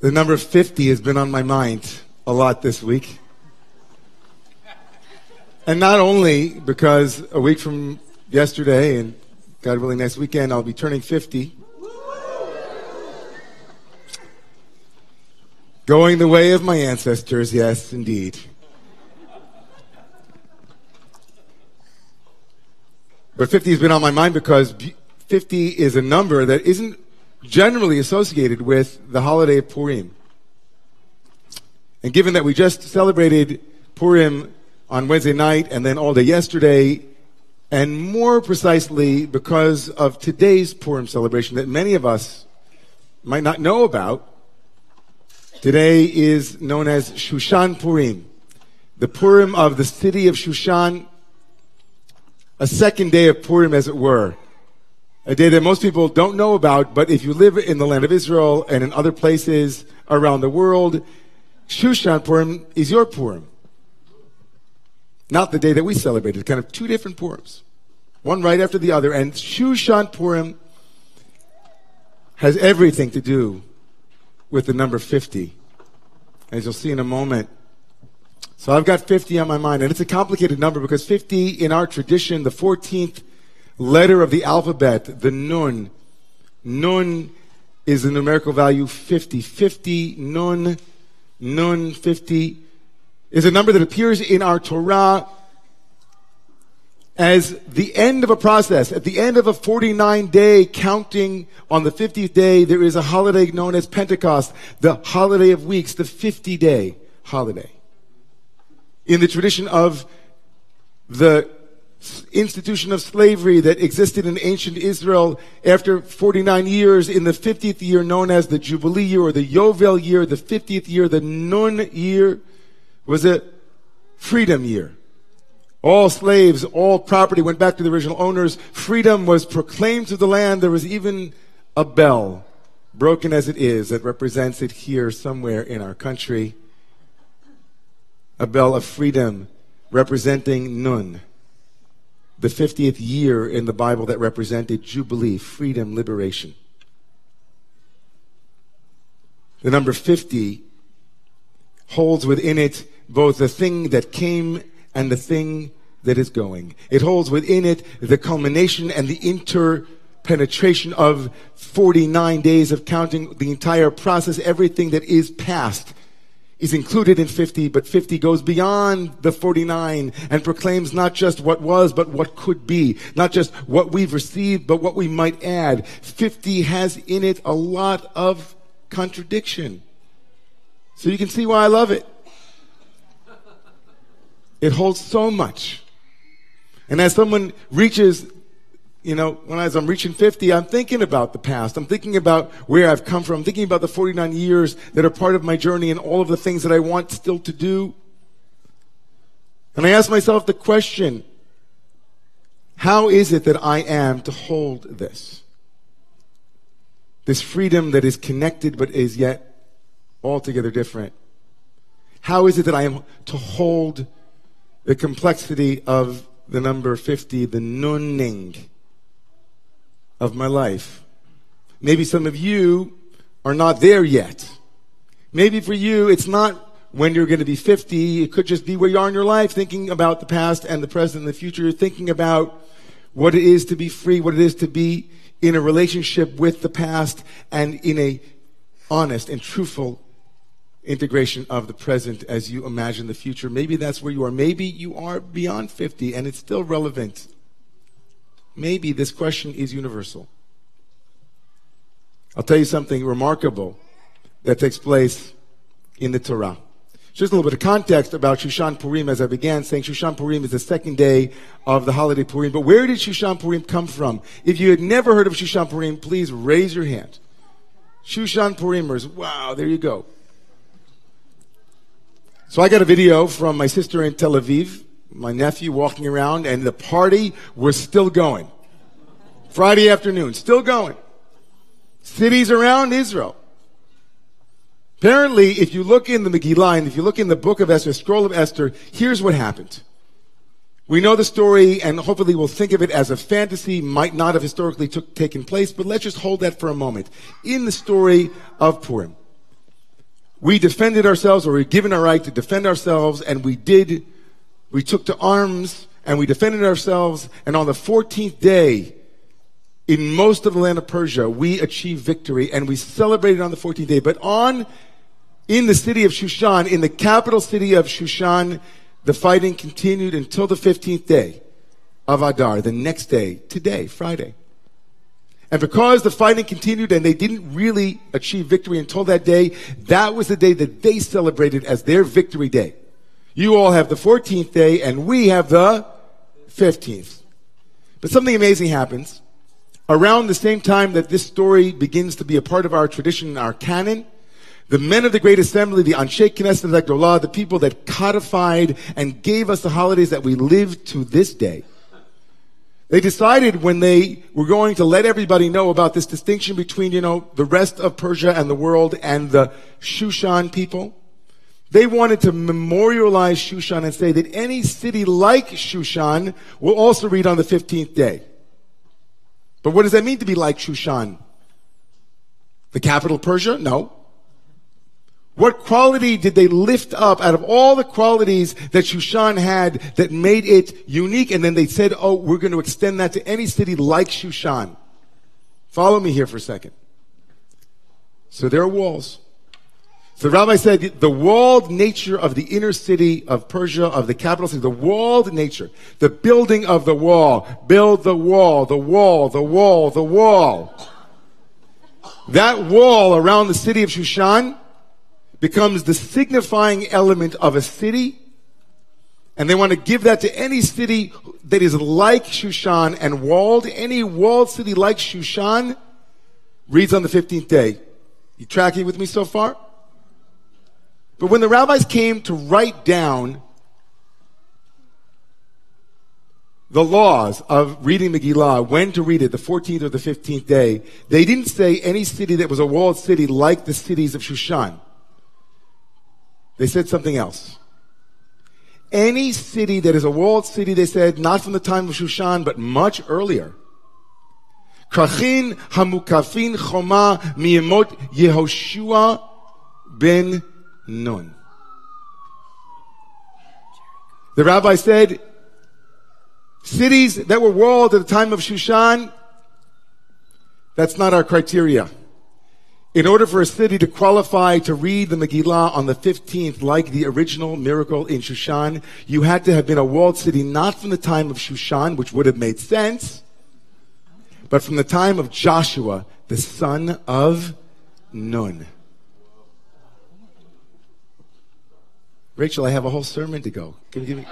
The number 50 has been on my mind a lot this week. And not only because a week from yesterday and God willing next weekend I'll be turning 50. Going the way of my ancestors, yes, indeed. But 50 has been on my mind because 50 is a number that isn't generally associated with the holiday of Purim. And given that we just celebrated Purim on Wednesday night and then all day yesterday, and more precisely because of today's Purim celebration that many of us might not know about, today is known as Shushan Purim, the Purim of the city of Shushan, a second day of Purim, as it were a day that most people don't know about, but if you live in the land of Israel and in other places around the world, Shushan Purim is your Purim. Not the day that we celebrated, kind of two different Purims. One right after the other. And Shushan Purim has everything to do with the number 50. As you'll see in a moment. So I've got 50 on my mind, and it's a complicated number because 50 in our tradition, the 14th letter of the alphabet, the nun. Nun is the numerical value 50. 50, nun, nun, 50 is a number that appears in our Torah as the end of a process. At the end of a 49 day counting on the 50th day, there is a holiday known as Pentecost, the holiday of weeks, the 50 day holiday. In the tradition of the institution of slavery that existed in ancient Israel after 49 years in the 50th year known as the Jubilee year or the Yovel year, the 50th year, the Nun year was a freedom year. All slaves, all property went back to the original owners. Freedom was proclaimed to the land. There was even a bell, broken as it is, that represents it here somewhere in our country. A bell of freedom representing Nun the 50th year in the Bible that represented Jubilee, freedom, liberation. The number 50 holds within it both the thing that came and the thing that is going. It holds within it the culmination and the interpenetration of 49 days of counting the entire process, everything that is past is included in 50, but 50 goes beyond the 49 and proclaims not just what was, but what could be. Not just what we've received, but what we might add. 50 has in it a lot of contradiction. So you can see why I love it. It holds so much. And as someone reaches you know, when I, as I'm reaching 50, I'm thinking about the past. I'm thinking about where I've come from. I'm thinking about the 49 years that are part of my journey and all of the things that I want still to do. And I ask myself the question, how is it that I am to hold this? This freedom that is connected but is yet altogether different. How is it that I am to hold the complexity of the number 50, the nunning? Of my life. Maybe some of you are not there yet. Maybe for you, it's not when you're going to be 50. It could just be where you are in your life, thinking about the past and the present and the future. Thinking about what it is to be free, what it is to be in a relationship with the past and in a honest and truthful integration of the present as you imagine the future. Maybe that's where you are. Maybe you are beyond 50 and it's still relevant maybe this question is universal. I'll tell you something remarkable that takes place in the Torah. Just a little bit of context about Shushan Purim as I began saying Shushan Purim is the second day of the holiday Purim. But where did Shushan Purim come from? If you had never heard of Shushan Purim, please raise your hand. Shushan Purimers, wow, there you go. So I got a video from my sister in Tel Aviv my nephew walking around, and the party was still going. Friday afternoon, still going. Cities around Israel. Apparently, if you look in the Megillah and if you look in the book of Esther, scroll of Esther, here's what happened. We know the story and hopefully we'll think of it as a fantasy, might not have historically took, taken place, but let's just hold that for a moment. In the story of Purim, we defended ourselves or we were given our right to defend ourselves and we did, we took to arms and we defended ourselves. And on the 14th day, in most of the land of Persia, we achieved victory and we celebrated on the 14th day. But on, in the city of Shushan, in the capital city of Shushan, the fighting continued until the 15th day of Adar, the next day, today, Friday. And because the fighting continued and they didn't really achieve victory until that day, that was the day that they celebrated as their victory day. You all have the 14th day and we have the 15th. But something amazing happens. Around the same time that this story begins to be a part of our tradition, and our canon, the men of the Great Assembly, the Anshe Knesset Agdolah, the people that codified and gave us the holidays that we live to this day, they decided when they were going to let everybody know about this distinction between, you know, the rest of Persia and the world and the Shushan people, they wanted to memorialize Shushan and say that any city like Shushan will also read on the 15th day. But what does that mean to be like Shushan? The capital Persia? No. What quality did they lift up out of all the qualities that Shushan had that made it unique? And then they said, oh, we're going to extend that to any city like Shushan. Follow me here for a second. So there are walls. So the rabbi said the walled nature of the inner city of Persia, of the capital city, the walled nature, the building of the wall, build the wall, the wall, the wall, the wall. That wall around the city of Shushan becomes the signifying element of a city. And they want to give that to any city that is like Shushan and walled. Any walled city like Shushan reads on the 15th day. You tracking with me so far? But when the rabbis came to write down the laws of reading Megillah, when to read it, the 14th or the 15th day, they didn't say any city that was a walled city like the cities of Shushan. They said something else. Any city that is a walled city, they said, not from the time of Shushan, but much earlier. Krachin hamukafin choma miyemot Yehoshua ben Nun. The rabbi said, cities that were walled at the time of Shushan, that's not our criteria. In order for a city to qualify to read the Megillah on the 15th, like the original miracle in Shushan, you had to have been a walled city not from the time of Shushan, which would have made sense, but from the time of Joshua, the son of Nun. Rachel, I have a whole sermon to go. Can you give me?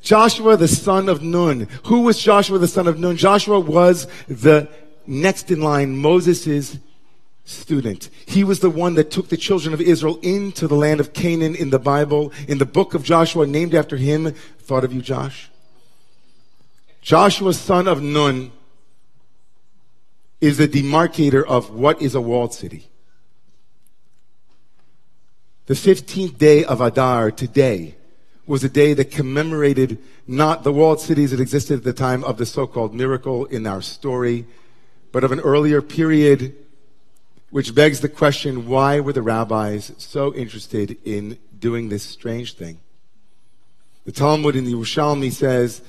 Joshua the son of Nun. Who was Joshua the son of Nun? Joshua was the next in line, Moses' student. He was the one that took the children of Israel into the land of Canaan in the Bible, in the book of Joshua, named after him. Thought of you, Josh? Joshua son of Nun is the demarcator of what is a walled city. The 15th day of Adar, today, was a day that commemorated not the walled cities that existed at the time of the so-called miracle in our story, but of an earlier period, which begs the question, why were the rabbis so interested in doing this strange thing? The Talmud in the Yerushalmi says,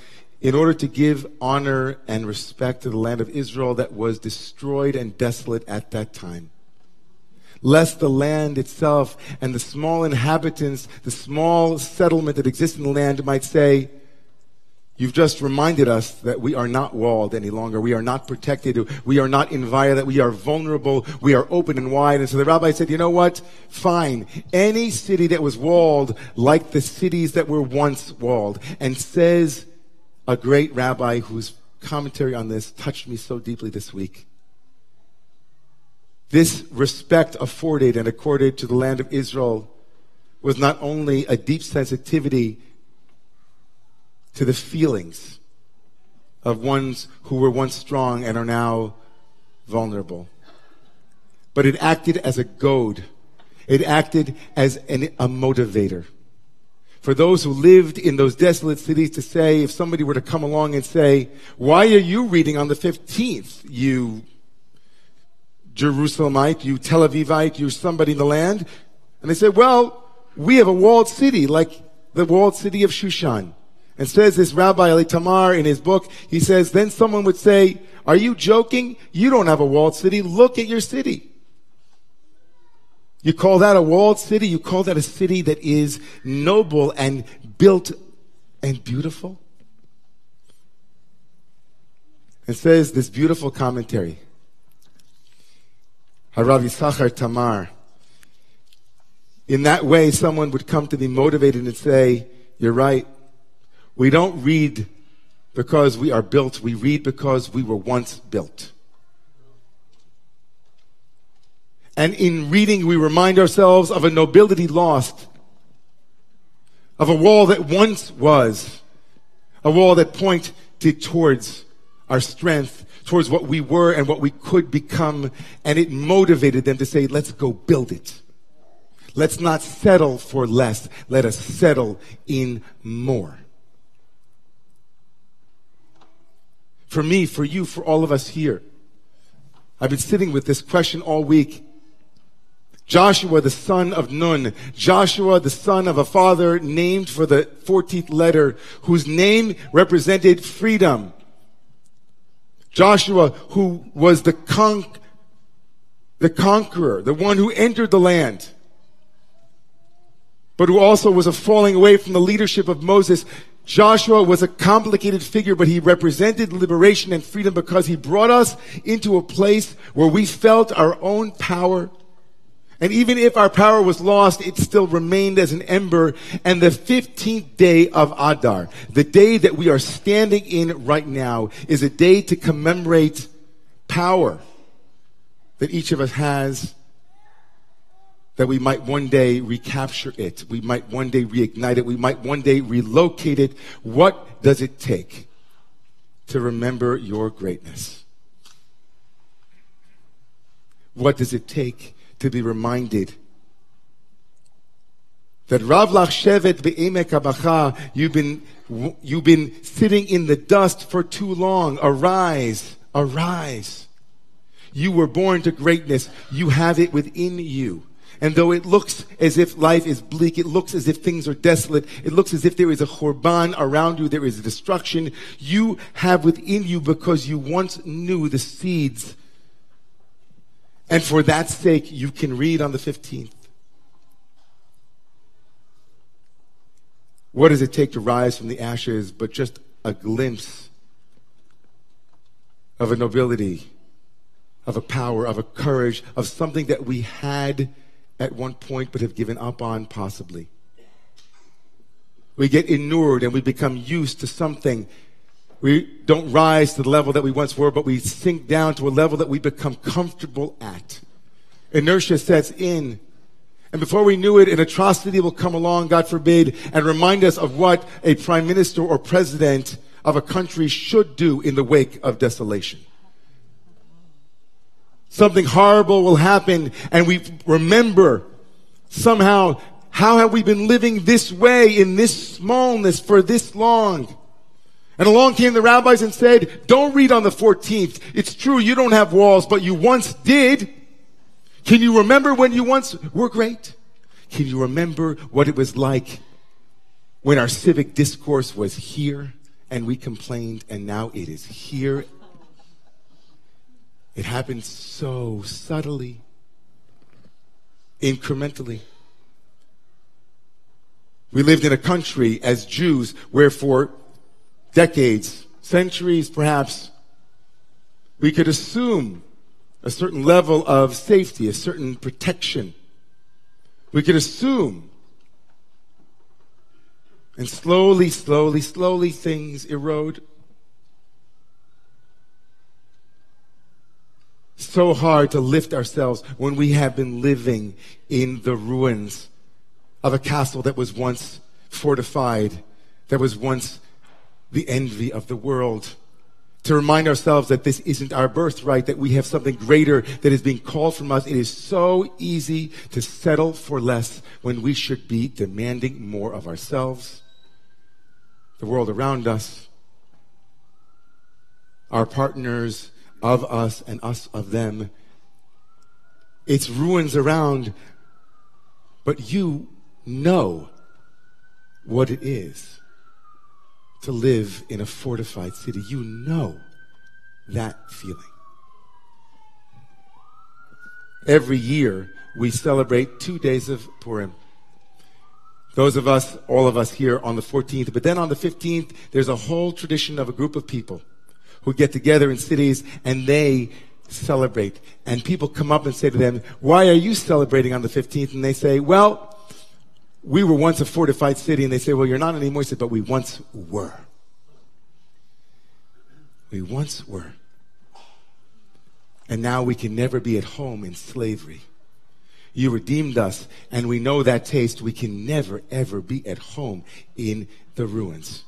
in order to give honor and respect to the land of Israel that was destroyed and desolate at that time lest the land itself and the small inhabitants, the small settlement that exists in the land might say, You've just reminded us that we are not walled any longer. We are not protected. We are not inviolate. We are vulnerable. We are open and wide. And so the rabbi said, you know what? Fine. Any city that was walled like the cities that were once walled. And says a great rabbi whose commentary on this touched me so deeply this week. This respect afforded and accorded to the land of Israel was not only a deep sensitivity to the feelings of ones who were once strong and are now vulnerable, but it acted as a goad. It acted as an, a motivator for those who lived in those desolate cities to say, if somebody were to come along and say, why are you reading on the 15th, you Jerusalemite, you Tel Avivite, you somebody in the land? And they said, well, we have a walled city like the walled city of Shushan. And says this Rabbi Alei Tamar in his book, he says, then someone would say, are you joking? You don't have a walled city. Look at your city. You call that a walled city? You call that a city that is noble and built and beautiful? It says this beautiful commentary. Harav Yisachar Tamar. In that way, someone would come to be motivated and say, You're right. We don't read because we are built. We read because we were once built. And in reading, we remind ourselves of a nobility lost, of a wall that once was, a wall that pointed towards our strength, towards what we were and what we could become. And it motivated them to say, let's go build it. Let's not settle for less. Let us settle in more. For me, for you, for all of us here. I've been sitting with this question all week. Joshua, the son of Nun. Joshua, the son of a father named for the 14th letter, whose name represented freedom. Joshua, who was the con- the conqueror, the one who entered the land, but who also was a falling away from the leadership of Moses. Joshua was a complicated figure, but he represented liberation and freedom because he brought us into a place where we felt our own power and even if our power was lost, it still remained as an ember. And the 15th day of Adar, the day that we are standing in right now, is a day to commemorate power that each of us has that we might one day recapture it. We might one day reignite it. We might one day relocate it. What does it take to remember your greatness? What does it take to be reminded that Rav Shevet be'emek abacha, you've been, you've been sitting in the dust for too long. Arise, arise. You were born to greatness. You have it within you. And though it looks as if life is bleak, it looks as if things are desolate, it looks as if there is a churban around you, there is destruction, you have within you because you once knew the seeds and for that sake, you can read on the 15th. What does it take to rise from the ashes but just a glimpse of a nobility, of a power, of a courage, of something that we had at one point but have given up on possibly? We get inured and we become used to something we don't rise to the level that we once were, but we sink down to a level that we become comfortable at. Inertia sets in. And before we knew it, an atrocity will come along, God forbid, and remind us of what a prime minister or president of a country should do in the wake of desolation. Something horrible will happen, and we remember somehow how have we been living this way in this smallness for this long? And along came the rabbis and said, don't read on the 14th. It's true, you don't have walls, but you once did. Can you remember when you once were great? Can you remember what it was like when our civic discourse was here and we complained and now it is here? It happened so subtly, incrementally. We lived in a country as Jews where for decades, centuries perhaps, we could assume a certain level of safety, a certain protection. We could assume. And slowly, slowly, slowly things erode. So hard to lift ourselves when we have been living in the ruins of a castle that was once fortified, that was once the envy of the world. to remind ourselves that this isn't our birthright, that we have something greater that is being called from us. It is so easy to settle for less when we should be demanding more of ourselves, the world around us, our partners of us and us of them. It's ruins around, but you know what it is to live in a fortified city. You know that feeling. Every year, we celebrate two days of Purim. Those of us, all of us here on the 14th, but then on the 15th, there's a whole tradition of a group of people who get together in cities and they celebrate. And people come up and say to them, why are you celebrating on the 15th? And they say, well, we were once a fortified city. And they say, well, you're not anymore. He said, but we once were. We once were. And now we can never be at home in slavery. You redeemed us, and we know that taste. We can never, ever be at home in the ruins.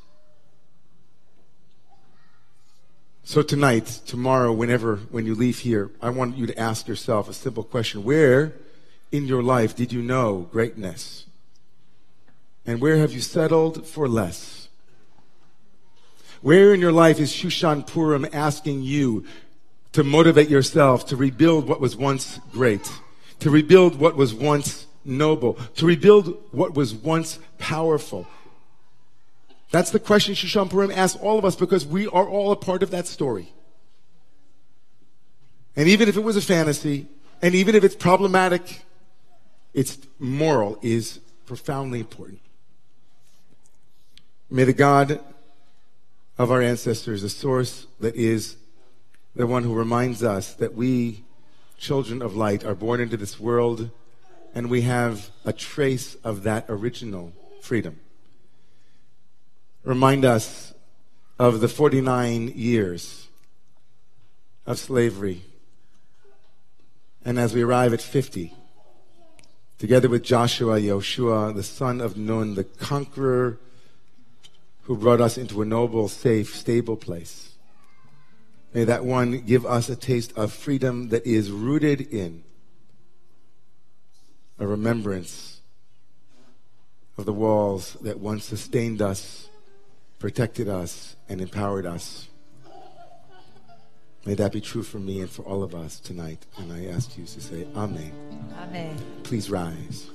So tonight, tomorrow, whenever, when you leave here, I want you to ask yourself a simple question. Where in your life did you know greatness? And where have you settled for less? Where in your life is Shushan Purim asking you to motivate yourself to rebuild what was once great, to rebuild what was once noble, to rebuild what was once powerful? That's the question Shushan Purim asks all of us because we are all a part of that story. And even if it was a fantasy, and even if it's problematic, its moral is profoundly important. May the God of our ancestors, the source that is the one who reminds us that we, children of light, are born into this world and we have a trace of that original freedom. Remind us of the 49 years of slavery. And as we arrive at 50, together with Joshua, Yoshua, the son of Nun, the conqueror who brought us into a noble, safe, stable place. May that one give us a taste of freedom that is rooted in a remembrance of the walls that once sustained us, protected us, and empowered us. May that be true for me and for all of us tonight. And I ask you to say, Amen. Amen. Please rise.